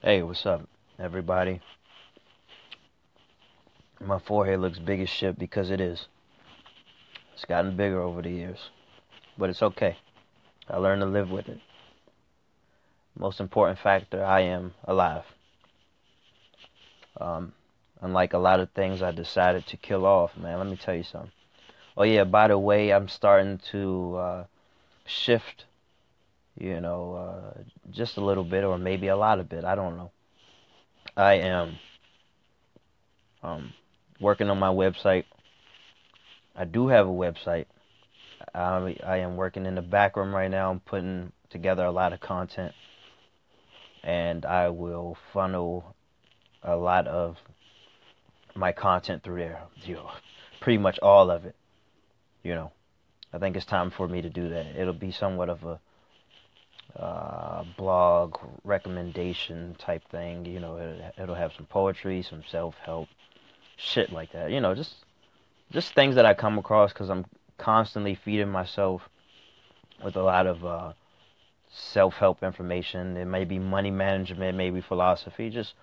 Hey, what's up, everybody? My forehead looks big as shit because it is. It's gotten bigger over the years. But it's okay. I learned to live with it. Most important factor, I am alive. Um, unlike a lot of things I decided to kill off, man, let me tell you something. Oh, yeah, by the way, I'm starting to uh, shift, you know, uh, just a little bit or maybe a lot of bit. I don't know. I am um, working on my website. I do have a website. I, I am working in the back room right now. I'm putting together a lot of content, and I will funnel a lot of my content through there. You know, pretty much all of it. You know, I think it's time for me to do that. It'll be somewhat of a uh, blog recommendation type thing. You know, it, it'll have some poetry, some self help, shit like that. You know, just just things that I come across because I'm constantly feeding myself with a lot of uh, self help information. It may be money management, maybe philosophy, just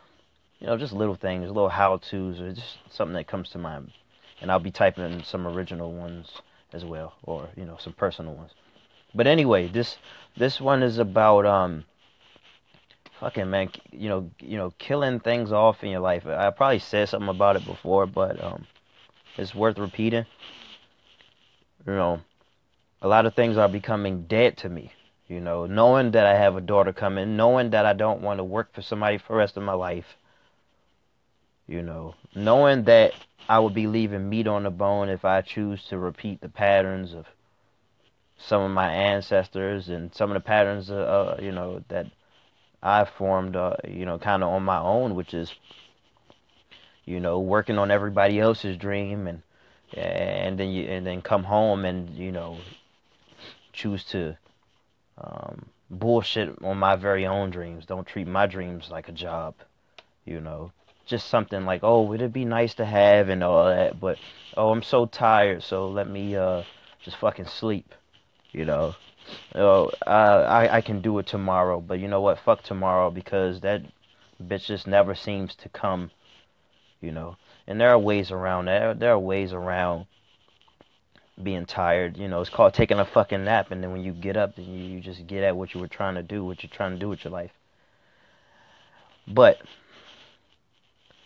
you know, just little things, little how tos, or just something that comes to mind. And I'll be typing some original ones as well, or you know, some personal ones. But anyway, this this one is about um fucking man, you know, you know, killing things off in your life. I probably said something about it before, but um it's worth repeating. You know, a lot of things are becoming dead to me. You know, knowing that I have a daughter coming, knowing that I don't want to work for somebody for the rest of my life. You know, knowing that I would be leaving meat on the bone if I choose to repeat the patterns of some of my ancestors and some of the patterns, uh, uh you know, that I formed, uh, you know, kind of on my own, which is, you know, working on everybody else's dream and and then you and then come home and you know choose to um, bullshit on my very own dreams. Don't treat my dreams like a job, you know. Just something like, oh, would it be nice to have and all that, but oh, I'm so tired, so let me uh just fucking sleep you know. Oh, uh, I I can do it tomorrow, but you know what? Fuck tomorrow because that bitch just never seems to come. You know, and there are ways around that. There are ways around being tired. You know, it's called taking a fucking nap, and then when you get up, then you, you just get at what you were trying to do, what you're trying to do with your life. But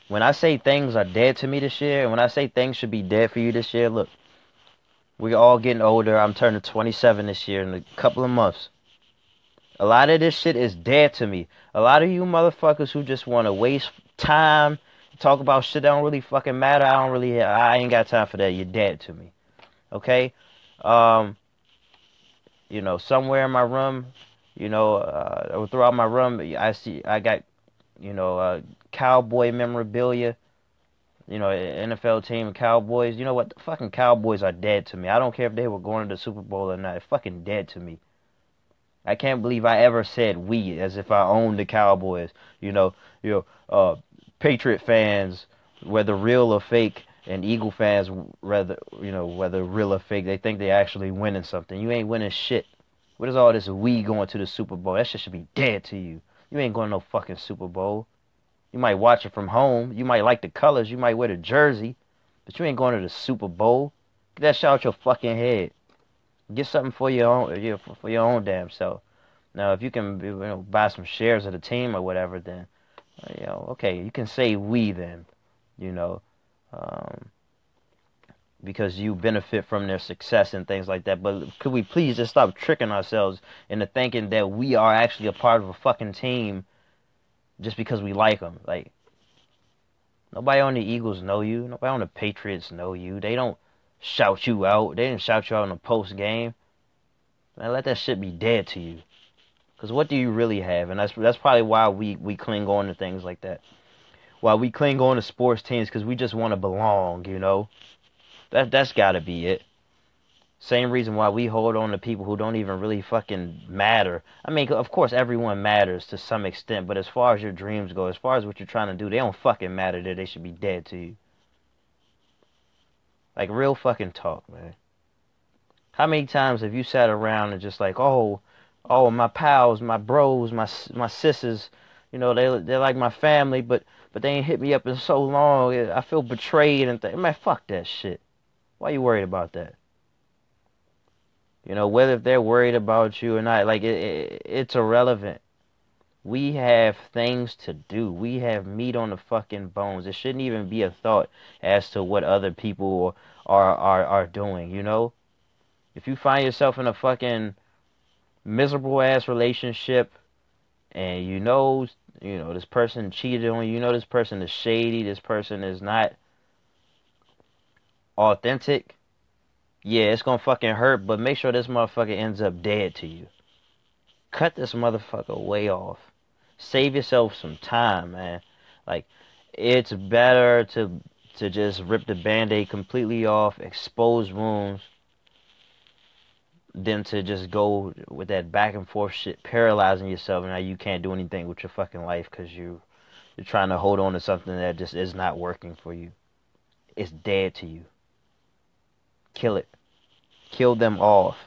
when I say things are dead to me this year, and when I say things should be dead for you this year, look, we're all getting older. I'm turning 27 this year in a couple of months. A lot of this shit is dead to me. A lot of you motherfuckers who just want to waste time, talk about shit that don't really fucking matter. I don't really, I ain't got time for that. You're dead to me. Okay? Um, you know, somewhere in my room, you know, uh, throughout my room, I see, I got, you know, uh, cowboy memorabilia you know, NFL team, Cowboys. You know what? The fucking Cowboys are dead to me. I don't care if they were going to the Super Bowl or not. They're fucking dead to me. I can't believe I ever said we as if I owned the Cowboys. You know, you know, uh, Patriot fans, whether real or fake, and Eagle fans, whether you know whether real or fake, they think they actually winning something. You ain't winning shit. What is all this we going to the Super Bowl? That shit should be dead to you. You ain't going to no fucking Super Bowl. You might watch it from home. You might like the colors. You might wear the jersey. But you ain't going to the Super Bowl. Get that shit out your fucking head. Get something for your own for your own damn self. Now, if you can you know, buy some shares of the team or whatever, then you know, okay, you can say we then, you know, um, because you benefit from their success and things like that. But could we please just stop tricking ourselves into thinking that we are actually a part of a fucking team just because we like them. Like nobody on the Eagles know you. Nobody on the Patriots know you. They don't shout you out. They didn't shout you out in the post game. Man, let that shit be dead to you. Cause what do you really have? And that's that's probably why we we cling on to things like that. Why we cling on to sports teams because we just want to belong. You know, that that's got to be it. Same reason why we hold on to people who don't even really fucking matter. I mean, of course, everyone matters to some extent, but as far as your dreams go, as far as what you're trying to do, they don't fucking matter that they should be dead to you. Like, real fucking talk, man. How many times have you sat around and just like, oh, oh, my pals, my bros, my my sisters, you know, they they're like my family, but but they ain't hit me up in so long. I feel betrayed and th- man, fuck that shit. Why you worried about that? You know, whether they're worried about you or not, like it, it, it's irrelevant. We have things to do. We have meat on the fucking bones. It shouldn't even be a thought as to what other people are are are doing. You know, if you find yourself in a fucking miserable ass relationship, and you know, you know this person cheated on you, you know this person is shady, this person is not authentic. Yeah, it's gonna fucking hurt, but make sure this motherfucker ends up dead to you. Cut this motherfucker way off. Save yourself some time, man. Like, it's better to to just rip the band-aid completely off, expose wounds, than to just go with that back and forth shit, paralyzing yourself, and now you can't do anything with your fucking life because you you're trying to hold on to something that just is not working for you. It's dead to you. Kill it. Kill them off.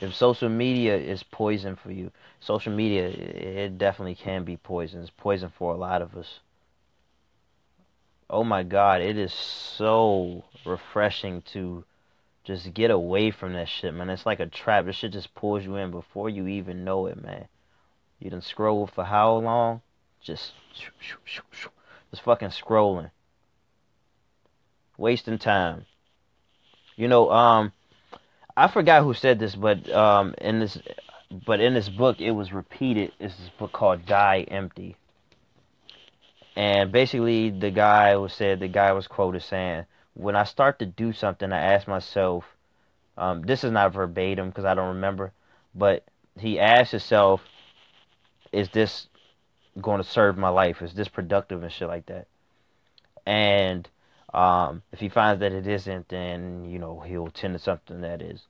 If social media is poison for you, social media it definitely can be poison. It's poison for a lot of us. Oh my god, it is so refreshing to just get away from that shit, man. It's like a trap. This shit just pulls you in before you even know it, man. You done scroll for how long? Just, just fucking scrolling, wasting time. You know, um, I forgot who said this, but um, in this, but in this book, it was repeated. It's this book called "Die Empty," and basically, the guy was said the guy was quoted saying, "When I start to do something, I ask myself, um, this is not verbatim because I don't remember, but he asked himself, is this going to serve my life? Is this productive and shit like that?" And um, if he finds that it isn't, then you know he'll tend to something that is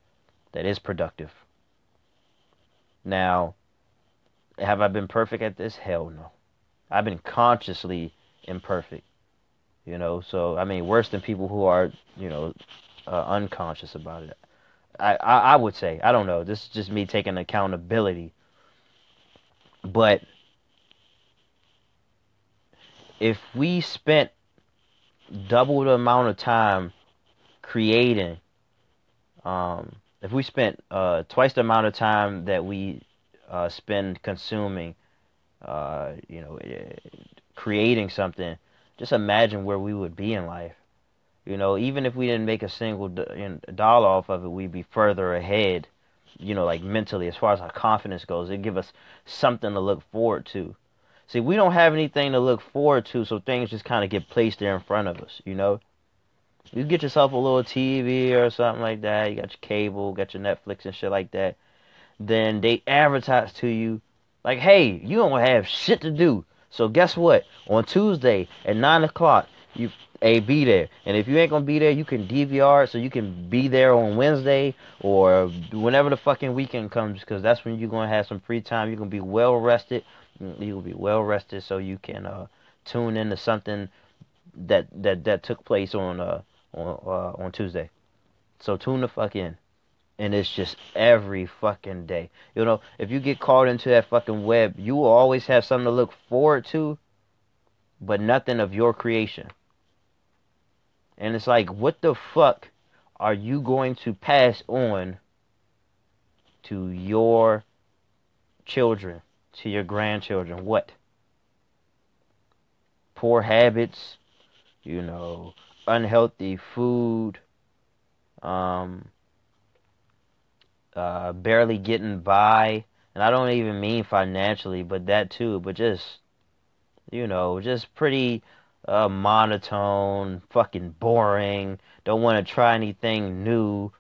that is productive. Now, have I been perfect at this? Hell no. I've been consciously imperfect. You know, so I mean, worse than people who are you know uh, unconscious about it. I, I I would say I don't know. This is just me taking accountability. But if we spent double the amount of time creating. Um, if we spent uh, twice the amount of time that we uh, spend consuming, uh, you know, eh, creating something, just imagine where we would be in life. You know, even if we didn't make a single dollar off of it, we'd be further ahead. You know, like mentally, as far as our confidence goes, it give us something to look forward to. See, we don't have anything to look forward to, so things just kind of get placed there in front of us, you know? You get yourself a little TV or something like that, you got your cable, got your Netflix and shit like that. Then they advertise to you, like, hey, you don't have shit to do. So guess what? On Tuesday at 9 o'clock, you a be there. And if you ain't gonna be there, you can DVR so you can be there on Wednesday or whenever the fucking weekend comes because that's when you're gonna have some free time. You're gonna be well rested you will be well rested so you can uh, tune into something that that that took place on uh on uh, on Tuesday. So tune the fuck in. And it's just every fucking day. You know, if you get caught into that fucking web, you will always have something to look forward to, but nothing of your creation. And it's like, what the fuck are you going to pass on to your children? To your grandchildren what? Poor habits, you know, unhealthy food, um, uh, barely getting by. And I don't even mean financially, but that too, but just, you know, just pretty uh, monotone, fucking boring, don't want to try anything new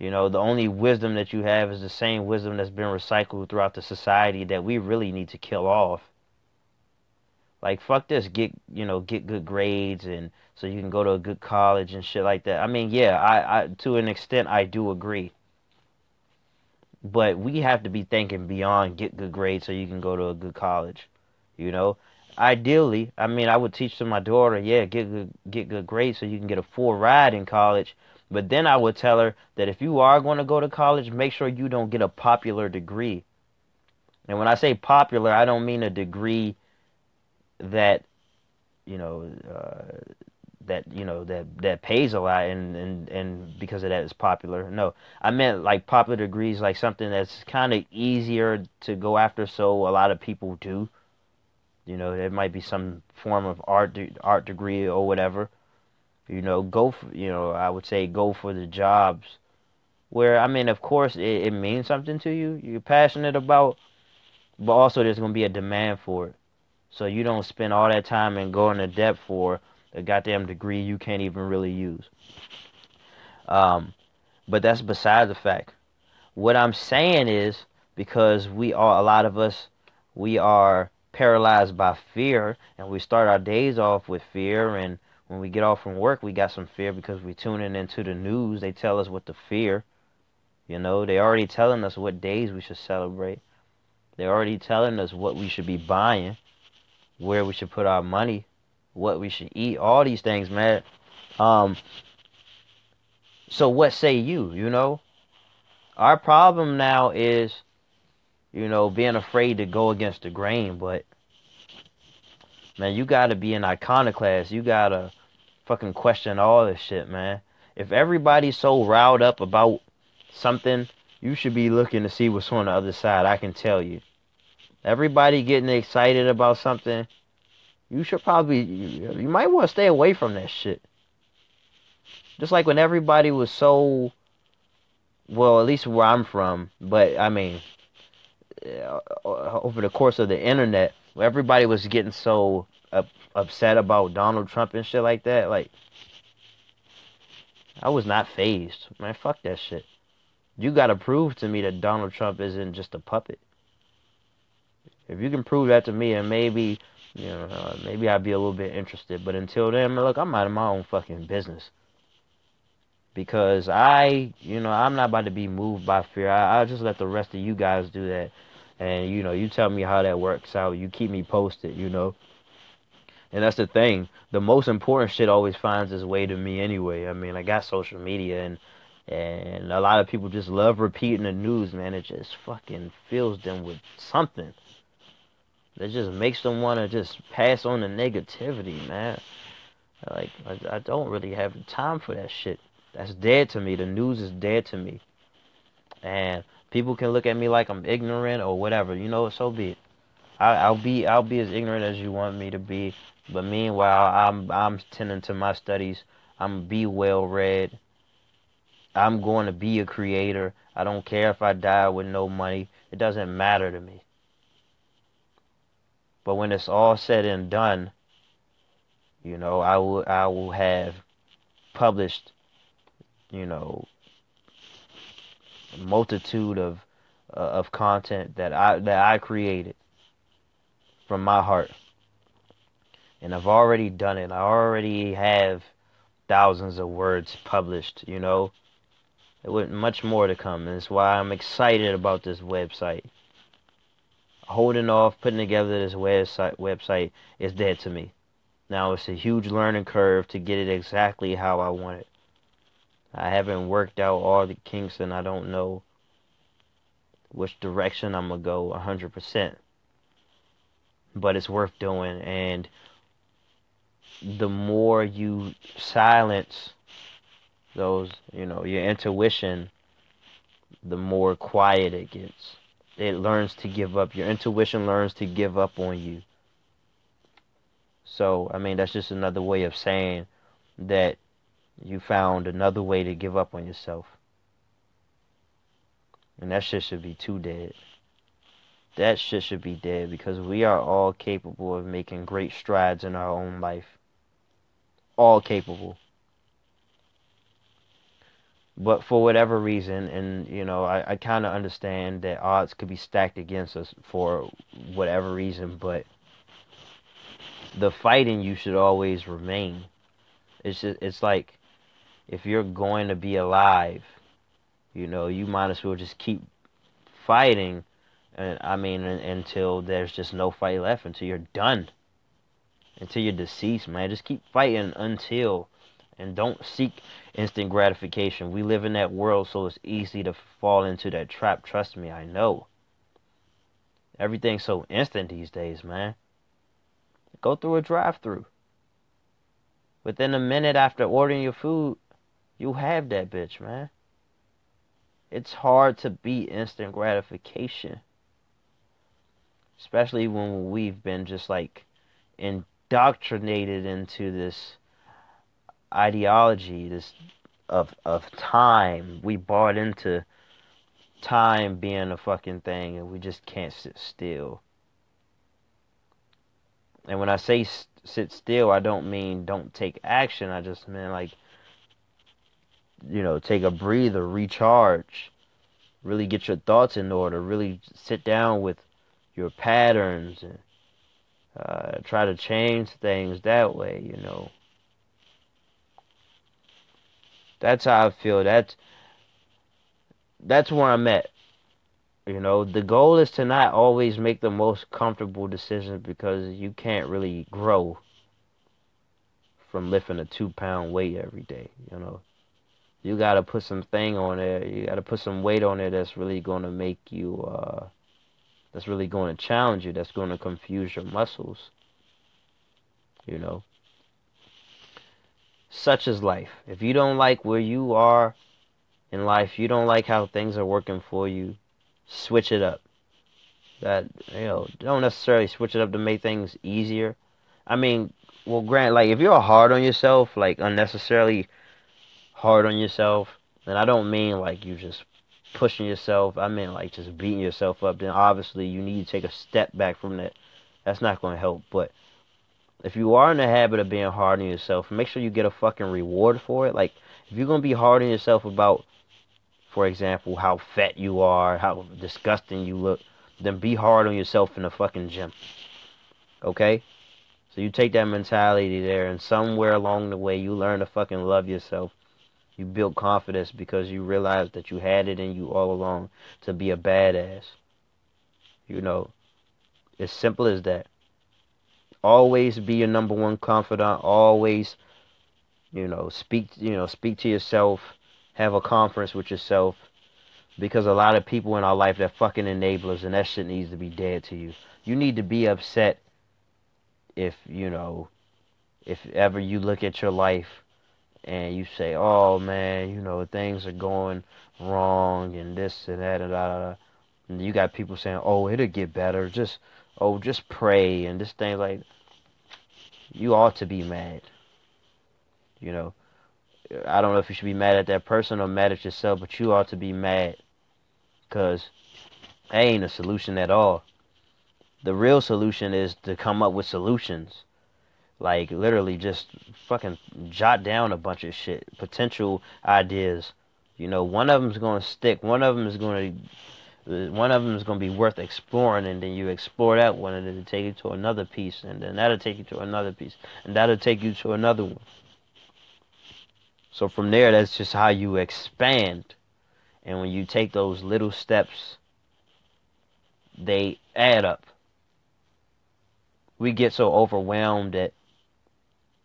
you know, the only wisdom that you have is the same wisdom that's been recycled throughout the society that we really need to kill off. Like fuck this, get you know, get good grades and so you can go to a good college and shit like that. I mean, yeah, I, I to an extent I do agree. But we have to be thinking beyond get good grades so you can go to a good college. You know? Ideally, I mean I would teach to my daughter, yeah, get good get good grades so you can get a full ride in college but then I would tell her that if you are going to go to college, make sure you don't get a popular degree. And when I say popular, I don't mean a degree that you know uh, that you know that that pays a lot and and and because of that is popular. No, I meant like popular degrees, like something that's kind of easier to go after, so a lot of people do. You know, it might be some form of art art degree or whatever. You know, go for you know I would say go for the jobs where I mean, of course, it, it means something to you. You're passionate about, but also there's gonna be a demand for it. So you don't spend all that time and go into debt for a goddamn degree you can't even really use. Um, but that's beside the fact. What I'm saying is because we are a lot of us, we are paralyzed by fear, and we start our days off with fear, and when we get off from work, we got some fear because we're tuning into the news. They tell us what to fear. You know, they already telling us what days we should celebrate. They're already telling us what we should be buying, where we should put our money, what we should eat, all these things, man. Um, so what say you, you know? Our problem now is, you know, being afraid to go against the grain, but man, you gotta be an iconoclast. You gotta fucking question all this shit, man. If everybody's so riled up about something, you should be looking to see what's on the other side. I can tell you. Everybody getting excited about something, you should probably, you, you might want to stay away from that shit. Just like when everybody was so, well, at least where I'm from, but I mean, uh, over the course of the internet, everybody was getting so up, upset about Donald Trump and shit like that. Like, I was not fazed. Man, fuck that shit. You gotta prove to me that Donald Trump isn't just a puppet. If you can prove that to me, and maybe, you know, uh, maybe I'd be a little bit interested. But until then, look, I'm out of my own fucking business. Because I, you know, I'm not about to be moved by fear. I, I'll just let the rest of you guys do that. And, you know, you tell me how that works out. You keep me posted, you know. And that's the thing. The most important shit always finds its way to me anyway. I mean, I got social media and and a lot of people just love repeating the news, man. It just fucking fills them with something. That just makes them want to just pass on the negativity, man. Like, I, I don't really have time for that shit. That's dead to me. The news is dead to me. And people can look at me like I'm ignorant or whatever. You know, so be it. I'll be I'll be as ignorant as you want me to be. But meanwhile, I'm I'm tending to my studies. I'm be well read. I'm going to be a creator. I don't care if I die with no money. It doesn't matter to me. But when it's all said and done, you know, I will I will have published, you know, a multitude of uh, of content that I that I created from my heart. And I've already done it. I already have thousands of words published, you know. There was much more to come, and that's why I'm excited about this website. Holding off, putting together this website website is dead to me. Now it's a huge learning curve to get it exactly how I want it. I haven't worked out all the kinks, and I don't know which direction I'm gonna go 100%. But it's worth doing, and the more you silence those, you know, your intuition, the more quiet it gets. It learns to give up. Your intuition learns to give up on you. So, I mean, that's just another way of saying that you found another way to give up on yourself. And that shit should be too dead. That shit should be dead because we are all capable of making great strides in our own life. All capable but for whatever reason, and you know, I, I kind of understand that odds could be stacked against us for whatever reason, but the fighting you should always remain. It's just, it's like if you're going to be alive, you know, you might as well just keep fighting, and I mean until there's just no fight left, until you're done, until you're deceased, man. Just keep fighting until and don't seek instant gratification. We live in that world, so it's easy to fall into that trap. Trust me, I know. Everything's so instant these days, man. Go through a drive-through. Within a minute after ordering your food, you have that bitch, man. It's hard to beat instant gratification. Especially when we've been just like indoctrinated into this ideology, this of of time. We bought into time being a fucking thing and we just can't sit still. And when I say sit still, I don't mean don't take action. I just mean like you know, take a breather, recharge, really get your thoughts in order, really sit down with your patterns and uh, try to change things that way, you know. That's how I feel. That's that's where I'm at. You know, the goal is to not always make the most comfortable decisions because you can't really grow from lifting a two pound weight every day, you know. You gotta put some thing on there. You gotta put some weight on there that's really gonna make you uh that's really gonna challenge you, that's gonna confuse your muscles. You know. Such is life. If you don't like where you are in life, you don't like how things are working for you, switch it up. That you know, don't necessarily switch it up to make things easier. I mean, well, grant like if you're hard on yourself, like unnecessarily hard on yourself, then I don't mean like you just pushing yourself. I mean like just beating yourself up. Then obviously you need to take a step back from that. That's not going to help. But if you are in the habit of being hard on yourself, make sure you get a fucking reward for it. Like if you're gonna be hard on yourself about for example, how fat you are, how disgusting you look, then be hard on yourself in the fucking gym. Okay? So you take that mentality there, and somewhere along the way, you learn to fucking love yourself. You build confidence because you realize that you had it in you all along to be a badass. You know, as simple as that. Always be your number one confidant. Always, you know, speak. You know, speak to yourself have a conference with yourself because a lot of people in our life they're fucking enablers and that shit needs to be dead to you. You need to be upset if, you know, if ever you look at your life and you say, "Oh man, you know, things are going wrong and this and that and that." And you got people saying, "Oh, it'll get better. Just oh, just pray." And this thing like you ought to be mad. You know, I don't know if you should be mad at that person or mad at yourself, but you ought to be mad. Because that ain't a solution at all. The real solution is to come up with solutions. Like, literally, just fucking jot down a bunch of shit. Potential ideas. You know, one of them's going to stick. One of them is going to one of them is going to be worth exploring and then you explore that one and then it'll take you to another piece and then that'll take you to another piece and that'll take you to another one so from there, that's just how you expand. And when you take those little steps, they add up. We get so overwhelmed that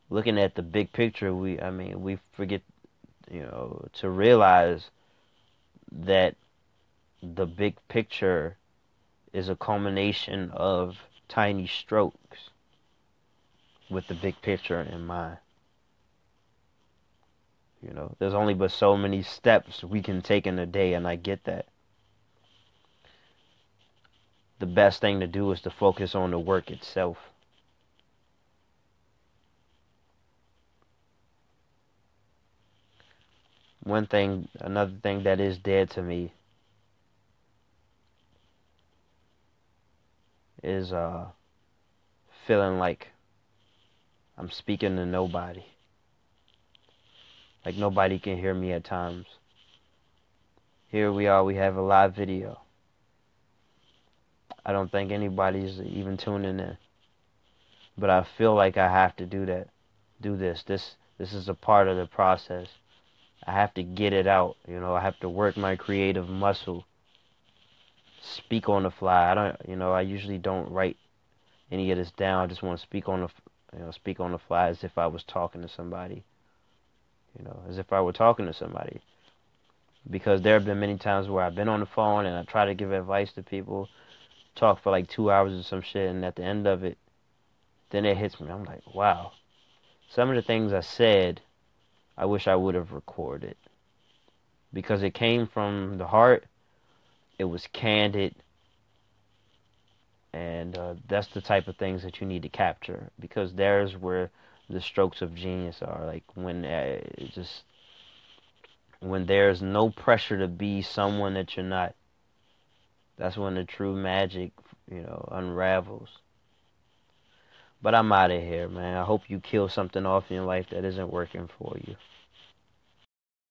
looking at the big picture, we I mean, we forget you know to realize that the big picture is a culmination of tiny strokes with the big picture in mind. You know, there's only but so many steps we can take in a day, and I get that. The best thing to do is to focus on the work itself. One thing, another thing that is dead to me is uh, feeling like I'm speaking to nobody. Like nobody can hear me at times. Here we are, we have a live video. I don't think anybody's even tuning in. But I feel like I have to do that. Do this. This this is a part of the process. I have to get it out. You know, I have to work my creative muscle. Speak on the fly. I don't, you know, I usually don't write any of this down. I just want to speak on the, you know, speak on the fly as if I was talking to somebody you know, as if I were talking to somebody. Because there have been many times where I've been on the phone and I try to give advice to people, talk for like two hours or some shit, and at the end of it, then it hits me. I'm like, wow. Some of the things I said, I wish I would have recorded because it came from the heart. It was candid, and uh, that's the type of things that you need to capture because there's where the strokes of genius are. Like when uh, it just when there's no pressure to be someone that you're not. That's when the true magic, you know, unravels. But I'm out of here, man. I hope you kill something off in your life that isn't working for you.